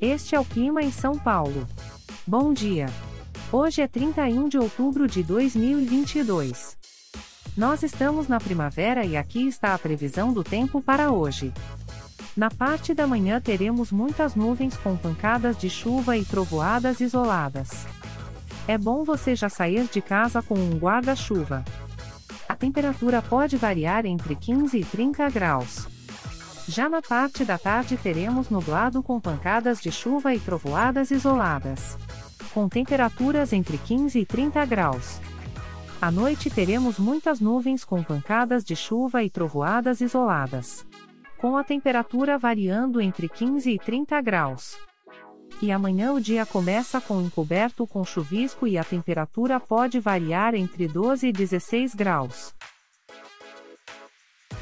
Este é o clima em São Paulo. Bom dia. Hoje é 31 de outubro de 2022. Nós estamos na primavera e aqui está a previsão do tempo para hoje. Na parte da manhã teremos muitas nuvens com pancadas de chuva e trovoadas isoladas. É bom você já sair de casa com um guarda-chuva. A temperatura pode variar entre 15 e 30 graus. Já na parte da tarde teremos nublado com pancadas de chuva e trovoadas isoladas. Com temperaturas entre 15 e 30 graus. À noite teremos muitas nuvens com pancadas de chuva e trovoadas isoladas. Com a temperatura variando entre 15 e 30 graus. E amanhã o dia começa com encoberto com chuvisco e a temperatura pode variar entre 12 e 16 graus.